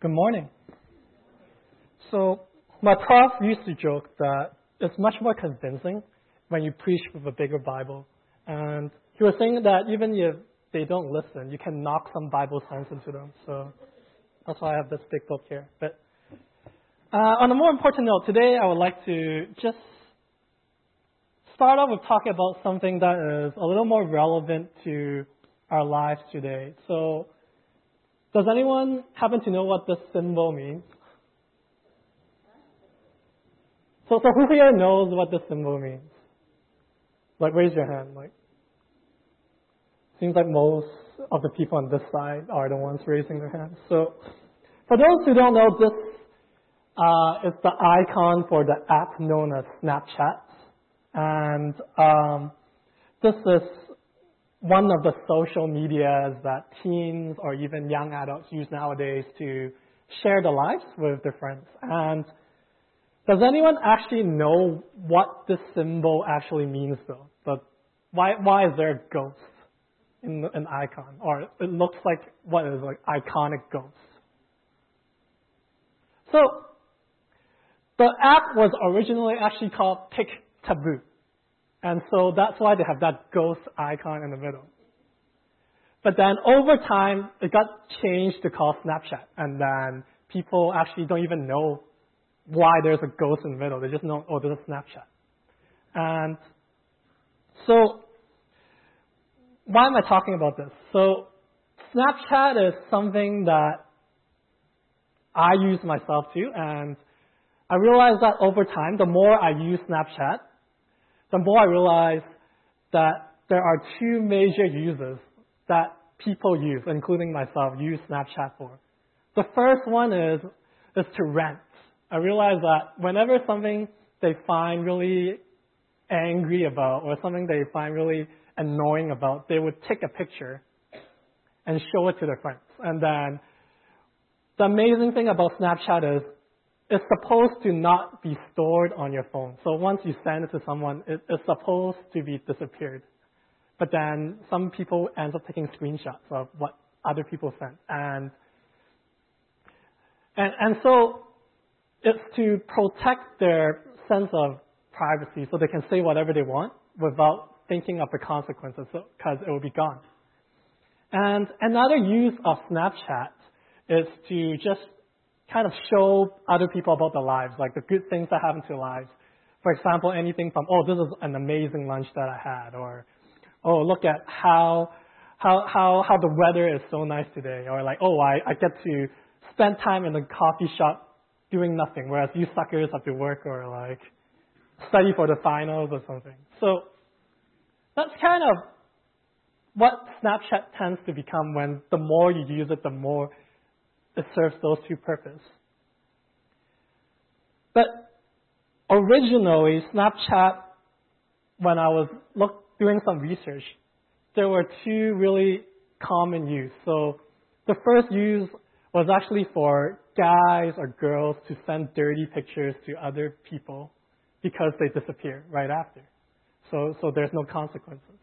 Good morning. So, my prof used to joke that it's much more convincing when you preach with a bigger Bible. And he was saying that even if they don't listen, you can knock some Bible sense into them. So, that's why I have this big book here. But uh, on a more important note, today I would like to just start off with talking about something that is a little more relevant to our lives today. So, does anyone happen to know what this symbol means? So, so who here knows what this symbol means? Like, raise your hand. Like, seems like most of the people on this side are the ones raising their hands. So, for those who don't know, this uh, is the icon for the app known as Snapchat, and um, this is one of the social medias that teens or even young adults use nowadays to share their lives with their friends. And does anyone actually know what this symbol actually means though? But why, why is there a ghost in an icon? Or it looks like what is like iconic ghost. So, the app was originally actually called Pick Taboo. And so that's why they have that ghost icon in the middle. But then over time, it got changed to call Snapchat. And then people actually don't even know why there's a ghost in the middle. They just know, oh, there's a Snapchat. And so, why am I talking about this? So, Snapchat is something that I use myself too, and I realized that over time, the more I use Snapchat, the more I realized that there are two major uses that people use, including myself, use Snapchat for. The first one is, is to rant. I realized that whenever something they find really angry about or something they find really annoying about, they would take a picture and show it to their friends. And then the amazing thing about Snapchat is it's supposed to not be stored on your phone. So once you send it to someone, it, it's supposed to be disappeared. But then some people end up taking screenshots of what other people sent. And, and, and so it's to protect their sense of privacy so they can say whatever they want without thinking of the consequences because it will be gone. And another use of Snapchat is to just kind of show other people about their lives, like the good things that happen to their lives. For example, anything from, oh, this is an amazing lunch that I had, or, oh, look at how, how, how, how the weather is so nice today, or like, oh, I, I get to spend time in the coffee shop doing nothing, whereas you suckers have to work or like study for the finals or something. So that's kind of what Snapchat tends to become when the more you use it, the more it serves those two purposes. But originally, Snapchat, when I was look, doing some research, there were two really common use. So the first use was actually for guys or girls to send dirty pictures to other people because they disappear right after. So, so there's no consequences.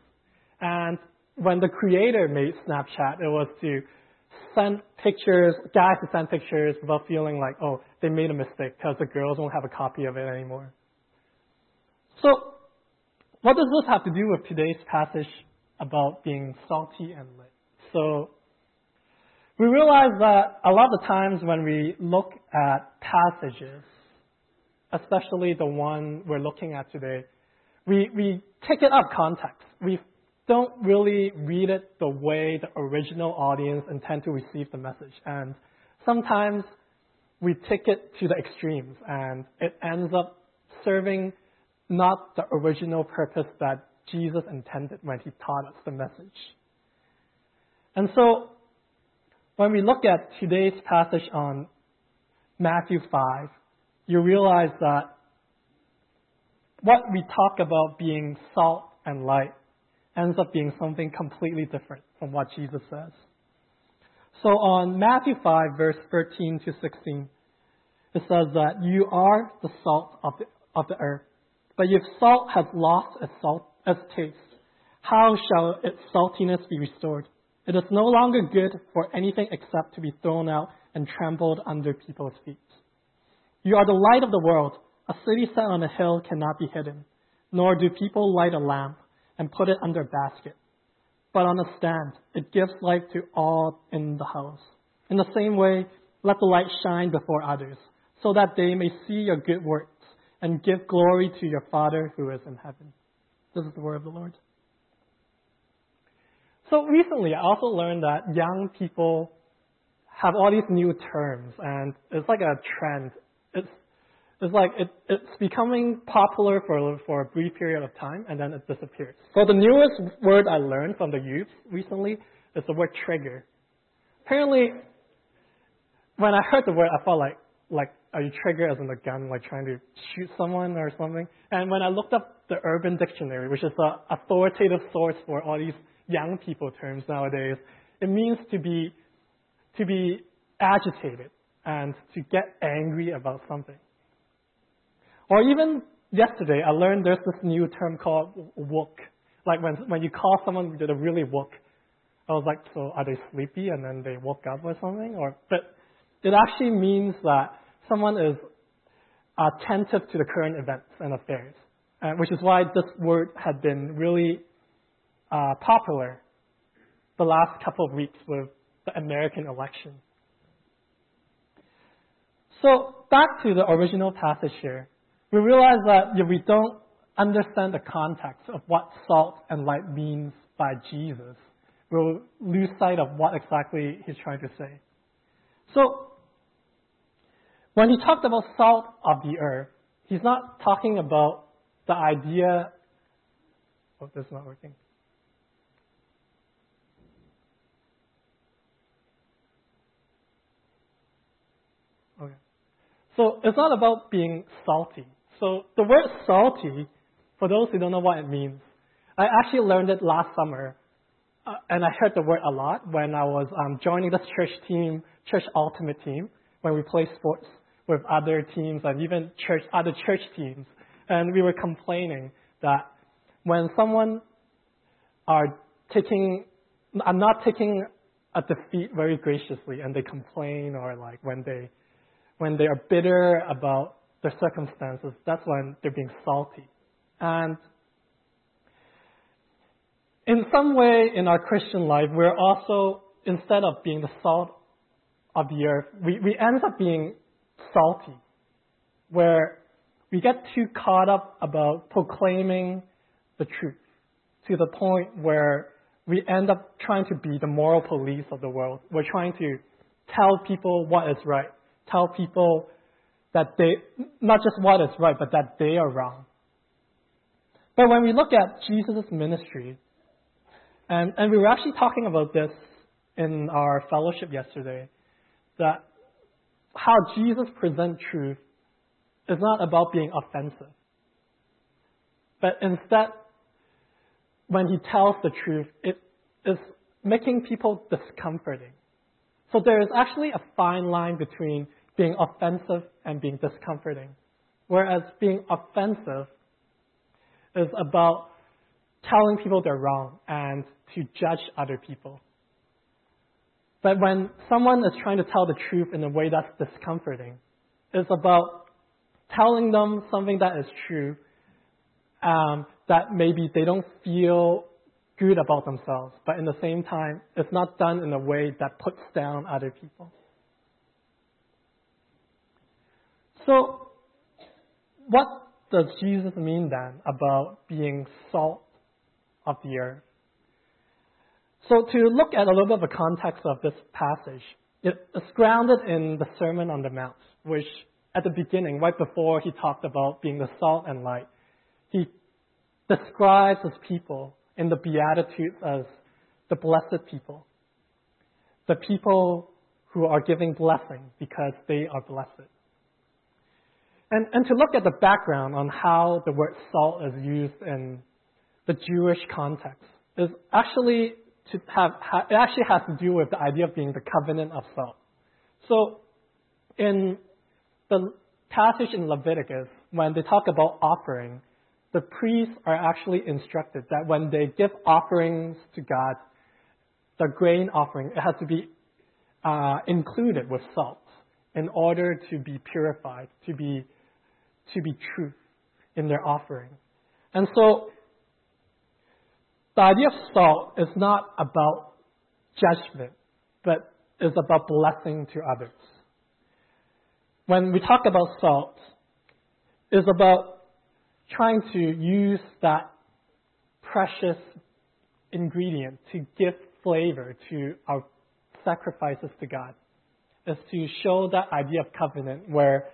And when the creator made Snapchat, it was to send pictures, guys to send pictures without feeling like, oh, they made a mistake because the girls won't have a copy of it anymore. So, what does this have to do with today's passage about being salty and lit? So, we realize that a lot of times when we look at passages, especially the one we're looking at today, we, we take it of context. We don't really read it the way the original audience intend to receive the message. And sometimes we take it to the extremes and it ends up serving not the original purpose that Jesus intended when he taught us the message. And so, when we look at today's passage on Matthew 5, you realize that what we talk about being salt and light ends up being something completely different from what Jesus says. So on Matthew 5, verse 13 to 16, it says that you are the salt of the, of the earth. But if salt has lost its, salt, its taste, how shall its saltiness be restored? It is no longer good for anything except to be thrown out and trampled under people's feet. You are the light of the world. A city set on a hill cannot be hidden, nor do people light a lamp and put it under a basket, but on a stand. It gives light to all in the house. In the same way, let the light shine before others, so that they may see your good works and give glory to your Father who is in heaven. This is the word of the Lord. So recently, I also learned that young people have all these new terms, and it's like a trend. It's like it, it's becoming popular for for a brief period of time, and then it disappears. So the newest word I learned from the youth recently is the word trigger. Apparently, when I heard the word, I felt like like are you trigger as in a gun, like trying to shoot someone or something? And when I looked up the Urban Dictionary, which is the authoritative source for all these young people terms nowadays, it means to be to be agitated and to get angry about something. Or even yesterday, I learned there's this new term called woke. Like when when you call someone they're really woke, I was like, so are they sleepy and then they woke up or something? Or but it actually means that someone is attentive to the current events and affairs, uh, which is why this word had been really uh, popular the last couple of weeks with the American election. So back to the original passage here, we realize that if we don't understand the context of what salt and light means by Jesus, we'll lose sight of what exactly he's trying to say. So when he talked about salt of the earth, he's not talking about the idea. Oh, this is not working. Okay. So it's not about being salty. So the word salty, for those who don't know what it means, I actually learned it last summer, uh, and I heard the word a lot when I was um, joining this church team, church ultimate team, when we play sports with other teams and even church, other church teams. And we were complaining that when someone are taking, are not taking a defeat very graciously and they complain or like when they when they are bitter about their circumstances, that's when they're being salty. And in some way in our Christian life, we're also, instead of being the salt of the earth, we, we end up being salty, where we get too caught up about proclaiming the truth to the point where we end up trying to be the moral police of the world. We're trying to tell people what is right tell people that they, not just what is right, but that they are wrong. But when we look at Jesus' ministry, and, and we were actually talking about this in our fellowship yesterday, that how Jesus presents truth is not about being offensive. But instead, when he tells the truth, it is making people discomforting. So there is actually a fine line between being offensive and being discomforting. Whereas being offensive is about telling people they're wrong and to judge other people. But when someone is trying to tell the truth in a way that's discomforting, it's about telling them something that is true um, that maybe they don't feel good about themselves, but in the same time, it's not done in a way that puts down other people. So, what does Jesus mean then about being salt of the earth? So, to look at a little bit of the context of this passage, it's grounded in the Sermon on the Mount, which at the beginning, right before he talked about being the salt and light, he describes his people in the Beatitudes as the blessed people. The people who are giving blessing because they are blessed. And, and to look at the background on how the word salt is used in the Jewish context is actually to have, it actually has to do with the idea of being the covenant of salt. So in the passage in Leviticus, when they talk about offering, the priests are actually instructed that when they give offerings to God, the grain offering, it has to be uh, included with salt in order to be purified, to be, to be true in their offering. And so, the idea of salt is not about judgment, but is about blessing to others. When we talk about salt, it's about trying to use that precious ingredient to give flavor to our sacrifices to God. Is to show that idea of covenant where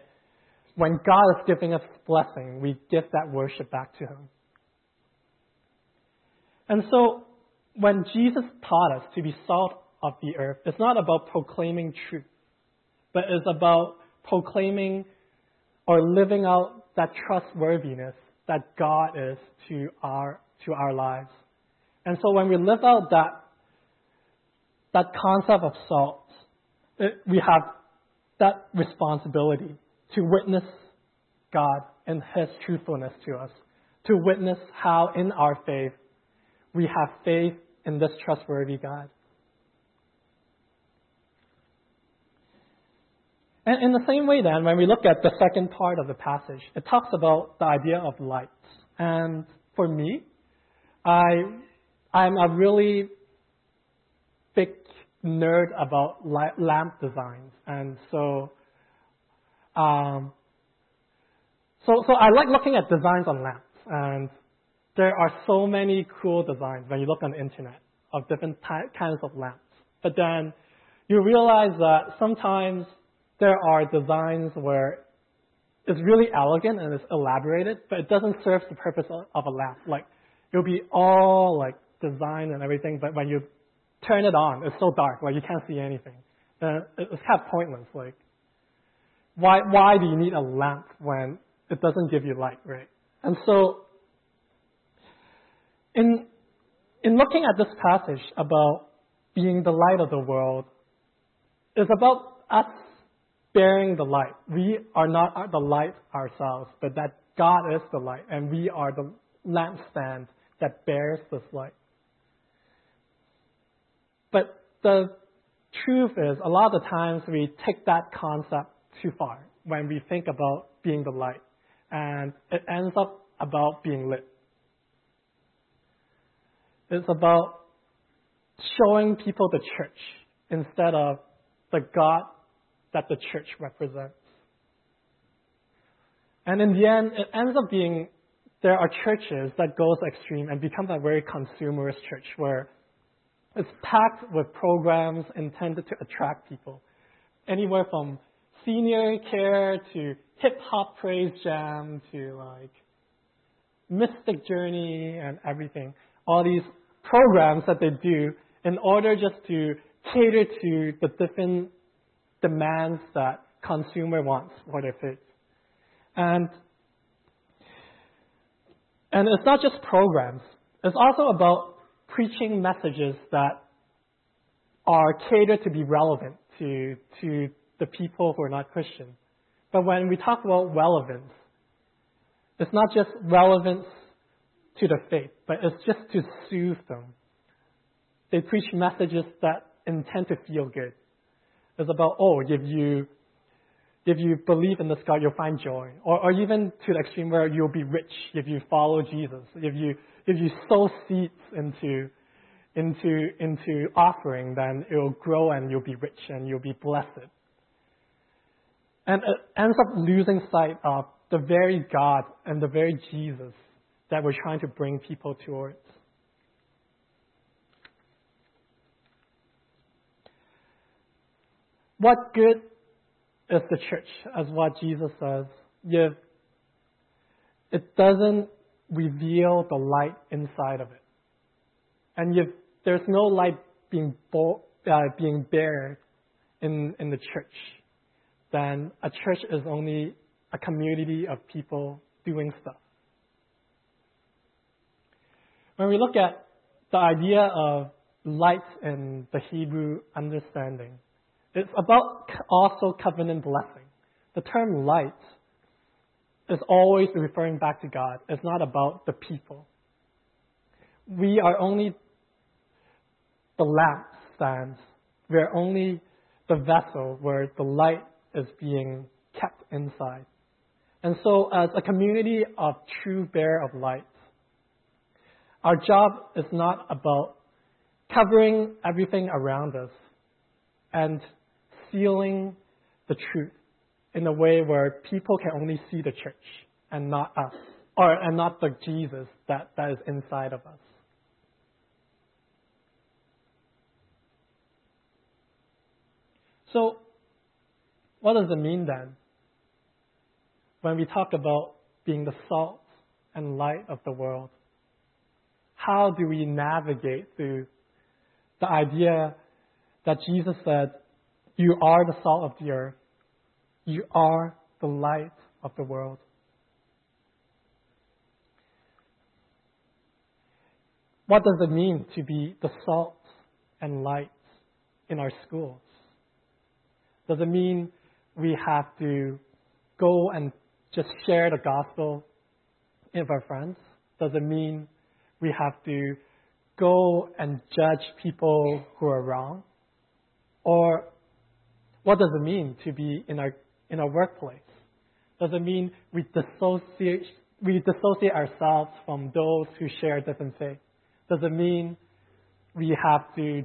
when God is giving us blessing, we give that worship back to Him. And so, when Jesus taught us to be salt of the earth, it's not about proclaiming truth, but it's about proclaiming or living out that trustworthiness that God is to our, to our lives. And so when we live out that, that concept of salt, it, we have that responsibility to witness God and His truthfulness to us, to witness how in our faith we have faith in this trustworthy God. And in the same way, then, when we look at the second part of the passage, it talks about the idea of light. And for me, I, I'm a really big nerd about lamp designs. And so, um, so, so I like looking at designs on lamps. And there are so many cool designs when you look on the internet of different ty- kinds of lamps. But then you realize that sometimes there are designs where it's really elegant and it's elaborated, but it doesn't serve the purpose of a lamp. Like it'll be all like design and everything, but when you turn it on, it's so dark, like you can't see anything. And it's kind of pointless. Like why why do you need a lamp when it doesn't give you light, right? And so in in looking at this passage about being the light of the world, it's about us bearing the light. We are not the light ourselves, but that God is the light, and we are the lampstand that bears this light. But the truth is, a lot of the times we take that concept too far when we think about being the light, and it ends up about being lit. It's about showing people the church instead of the God that the church represents. And in the end, it ends up being there are churches that goes extreme and becomes a very consumerist church where it's packed with programs intended to attract people. Anywhere from senior care to hip hop praise jam to like mystic journey and everything. All these programs that they do in order just to cater to the different demands that consumer wants for their food. And, and it's not just programs. It's also about preaching messages that are catered to be relevant to, to the people who are not Christian. But when we talk about relevance, it's not just relevance to the faith, but it's just to soothe them. They preach messages that intend to feel good. It's about, oh, if you if you believe in this God, you'll find joy. Or, or even to the extreme where you'll be rich if you follow Jesus. If you if you sow seeds into into into offering, then it will grow and you'll be rich and you'll be blessed. And it ends up losing sight of the very God and the very Jesus that we're trying to bring people towards. What good is the church, as what Jesus says, if it doesn't reveal the light inside of it? And if there's no light being, bo- uh, being bared in, in the church, then a church is only a community of people doing stuff. When we look at the idea of light in the Hebrew understanding, it's about also covenant blessing. The term light is always referring back to God. It's not about the people. We are only the lampstands. We are only the vessel where the light is being kept inside. And so, as a community of true bearer of light, our job is not about covering everything around us and sealing the truth in a way where people can only see the church and not us, or and not the Jesus that, that is inside of us. So, what does it mean then? When we talk about being the salt and light of the world, how do we navigate through the idea that Jesus said, You are the salt of the earth, you are the light of the world? What does it mean to be the salt and light in our schools? Does it mean we have to go and just share the gospel with our friends? Does it mean we have to go and judge people who are wrong? Or what does it mean to be in our in our workplace? Does it mean we dissociate we dissociate ourselves from those who share different faith? Does it mean we have to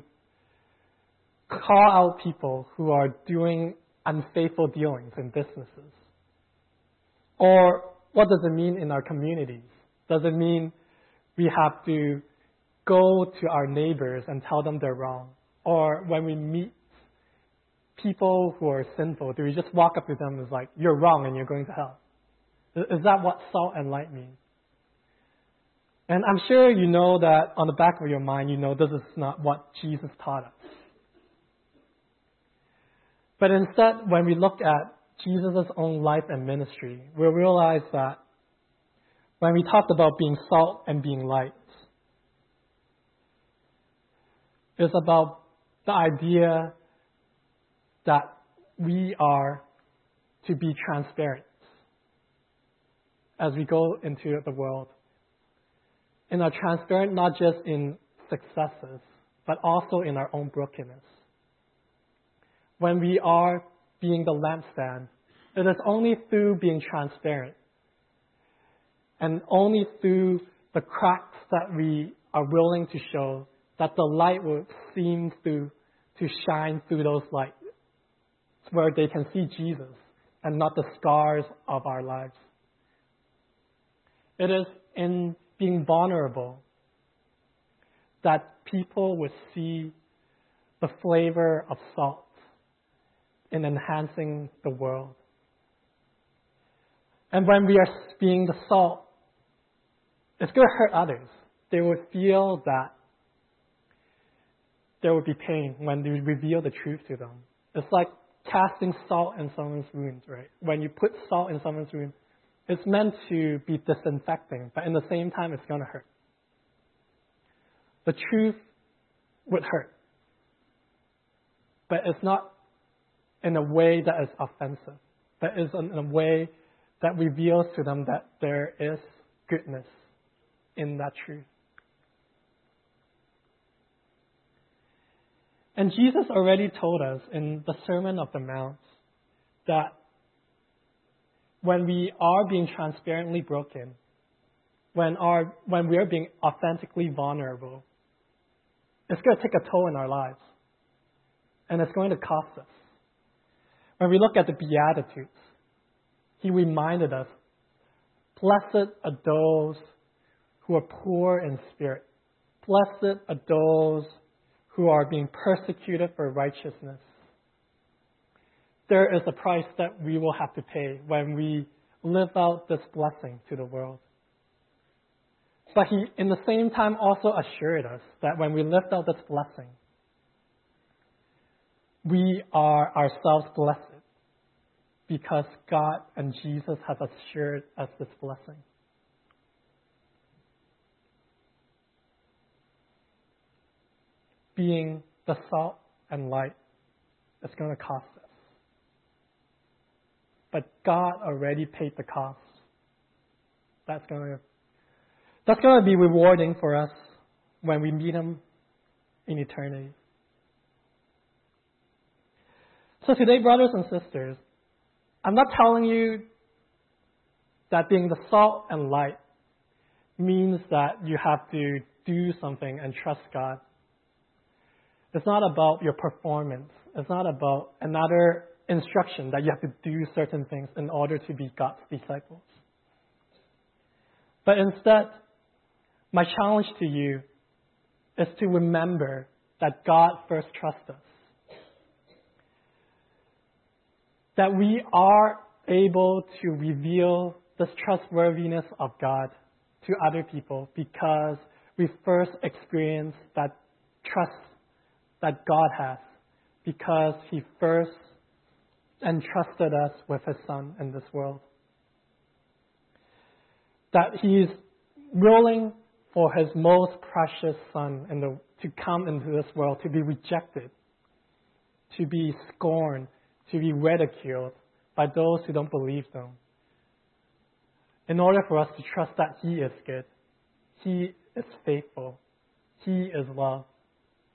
call out people who are doing unfaithful dealings in businesses? Or what does it mean in our communities? Does it mean we have to go to our neighbors and tell them they're wrong? Or when we meet people who are sinful, do we just walk up to them and is like, you're wrong and you're going to hell? Is that what salt and light mean? And I'm sure you know that on the back of your mind, you know this is not what Jesus taught us. But instead, when we look at Jesus' own life and ministry, we'll realize that when we talked about being salt and being light, it's about the idea that we are to be transparent as we go into the world. And are transparent not just in successes, but also in our own brokenness when we are being the lampstand. It is only through being transparent and only through the cracks that we are willing to show that the light will seem through to shine through those lights where they can see Jesus and not the scars of our lives. It is in being vulnerable that people would see the flavor of salt in enhancing the world. And when we are being the salt, it's going to hurt others. They will feel that there will be pain when we reveal the truth to them. It's like casting salt in someone's wound, right? When you put salt in someone's wound, it's meant to be disinfecting, but in the same time, it's going to hurt. The truth would hurt, but it's not in a way that is offensive, that is in a way that reveals to them that there is goodness in that truth. And Jesus already told us in the Sermon of the Mount that when we are being transparently broken, when, our, when we are being authentically vulnerable, it's going to take a toll in our lives. And it's going to cost us. When we look at the Beatitudes, he reminded us Blessed are those who are poor in spirit. Blessed are those who are being persecuted for righteousness. There is a price that we will have to pay when we live out this blessing to the world. But he, in the same time, also assured us that when we live out this blessing, we are ourselves blessed because God and Jesus have assured us this blessing. Being the salt and light is going to cost us. But God already paid the cost. That's going to that's going to be rewarding for us when we meet Him in eternity. So today, brothers and sisters, I'm not telling you that being the salt and light means that you have to do something and trust God. It's not about your performance. It's not about another instruction that you have to do certain things in order to be God's disciples. But instead, my challenge to you is to remember that God first trusts us. That we are able to reveal this trustworthiness of God to other people because we first experience that trust that God has because He first entrusted us with His Son in this world. That He is willing for His most precious Son the, to come into this world, to be rejected, to be scorned, to be ridiculed by those who don't believe them. In order for us to trust that He is good, He is faithful, He is love,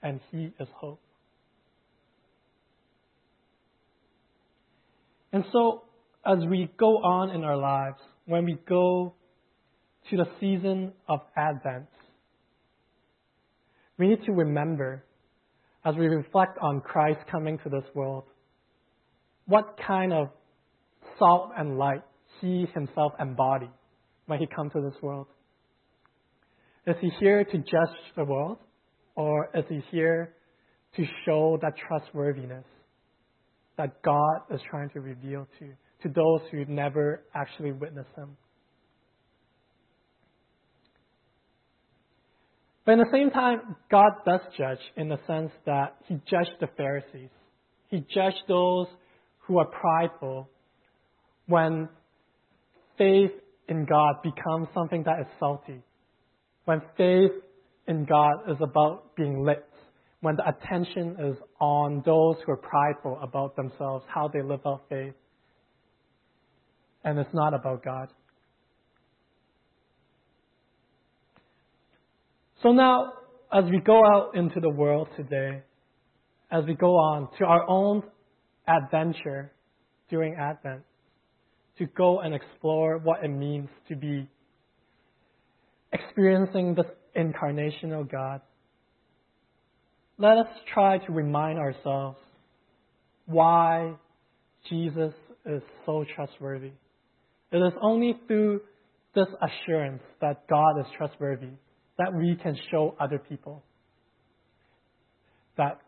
and He is hope. And so, as we go on in our lives, when we go to the season of Advent, we need to remember, as we reflect on Christ coming to this world, what kind of salt and light he himself embodied when he came to this world. Is he here to judge the world, or is he here to show that trustworthiness that God is trying to reveal to, to those who never actually witnessed him? But in the same time, God does judge in the sense that He judged the Pharisees. He judged those who are prideful when faith in God becomes something that is salty. When faith in God is about being lit. When the attention is on those who are prideful about themselves, how they live out faith. And it's not about God. So now, as we go out into the world today, as we go on to our own adventure during Advent, to go and explore what it means to be experiencing this incarnational God, let us try to remind ourselves why Jesus is so trustworthy. It is only through this assurance that God is trustworthy that we can show other people that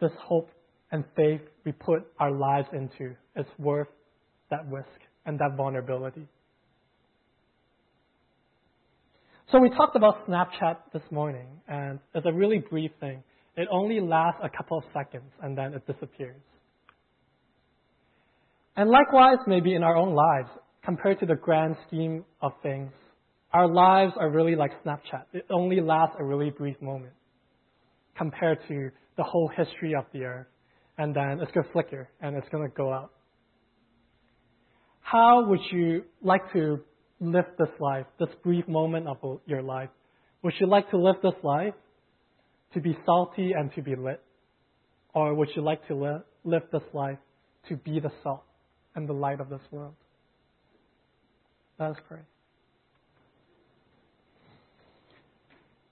this hope and faith we put our lives into is worth that risk and that vulnerability. So we talked about Snapchat this morning, and it's a really brief thing. It only lasts a couple of seconds and then it disappears. And likewise, maybe in our own lives, compared to the grand scheme of things, our lives are really like Snapchat. It only lasts a really brief moment compared to the whole history of the earth. And then it's going to flicker and it's going to go out. How would you like to live this life, this brief moment of your life? Would you like to live this life to be salty and to be lit? Or would you like to live, live this life to be the salt and the light of this world? Let us pray.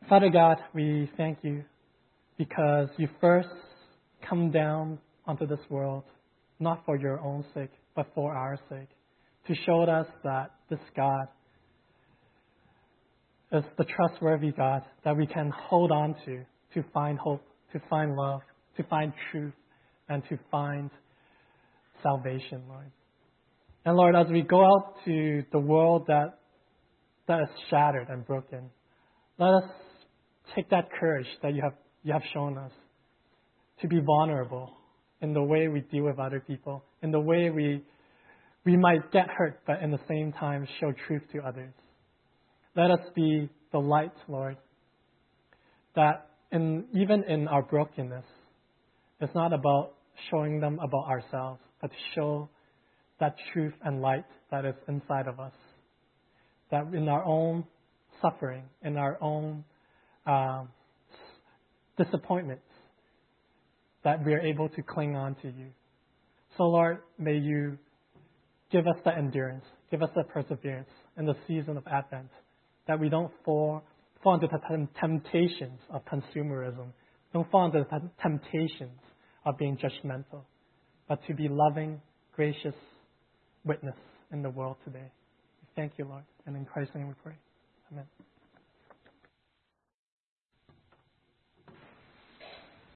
Father God, we thank you because you first come down onto this world, not for your own sake, but for our sake, to show us that this God is the trustworthy God that we can hold on to, to find hope, to find love, to find truth, and to find salvation, Lord. And Lord, as we go out to the world that, that is shattered and broken, let us take that courage that you have, you have shown us to be vulnerable in the way we deal with other people, in the way we, we might get hurt, but in the same time show truth to others. Let us be the light, Lord, that in, even in our brokenness, it's not about showing them about ourselves, but to show that truth and light that is inside of us. That in our own suffering, in our own um, disappointments, that we are able to cling on to you. So, Lord, may you give us the endurance, give us the perseverance in the season of Advent, that we don't fall, fall into the temptations of consumerism, don't fall into the temptations of being judgmental, but to be loving, gracious witness in the world today. Thank you, Lord. And in Christ's name we pray. Amen.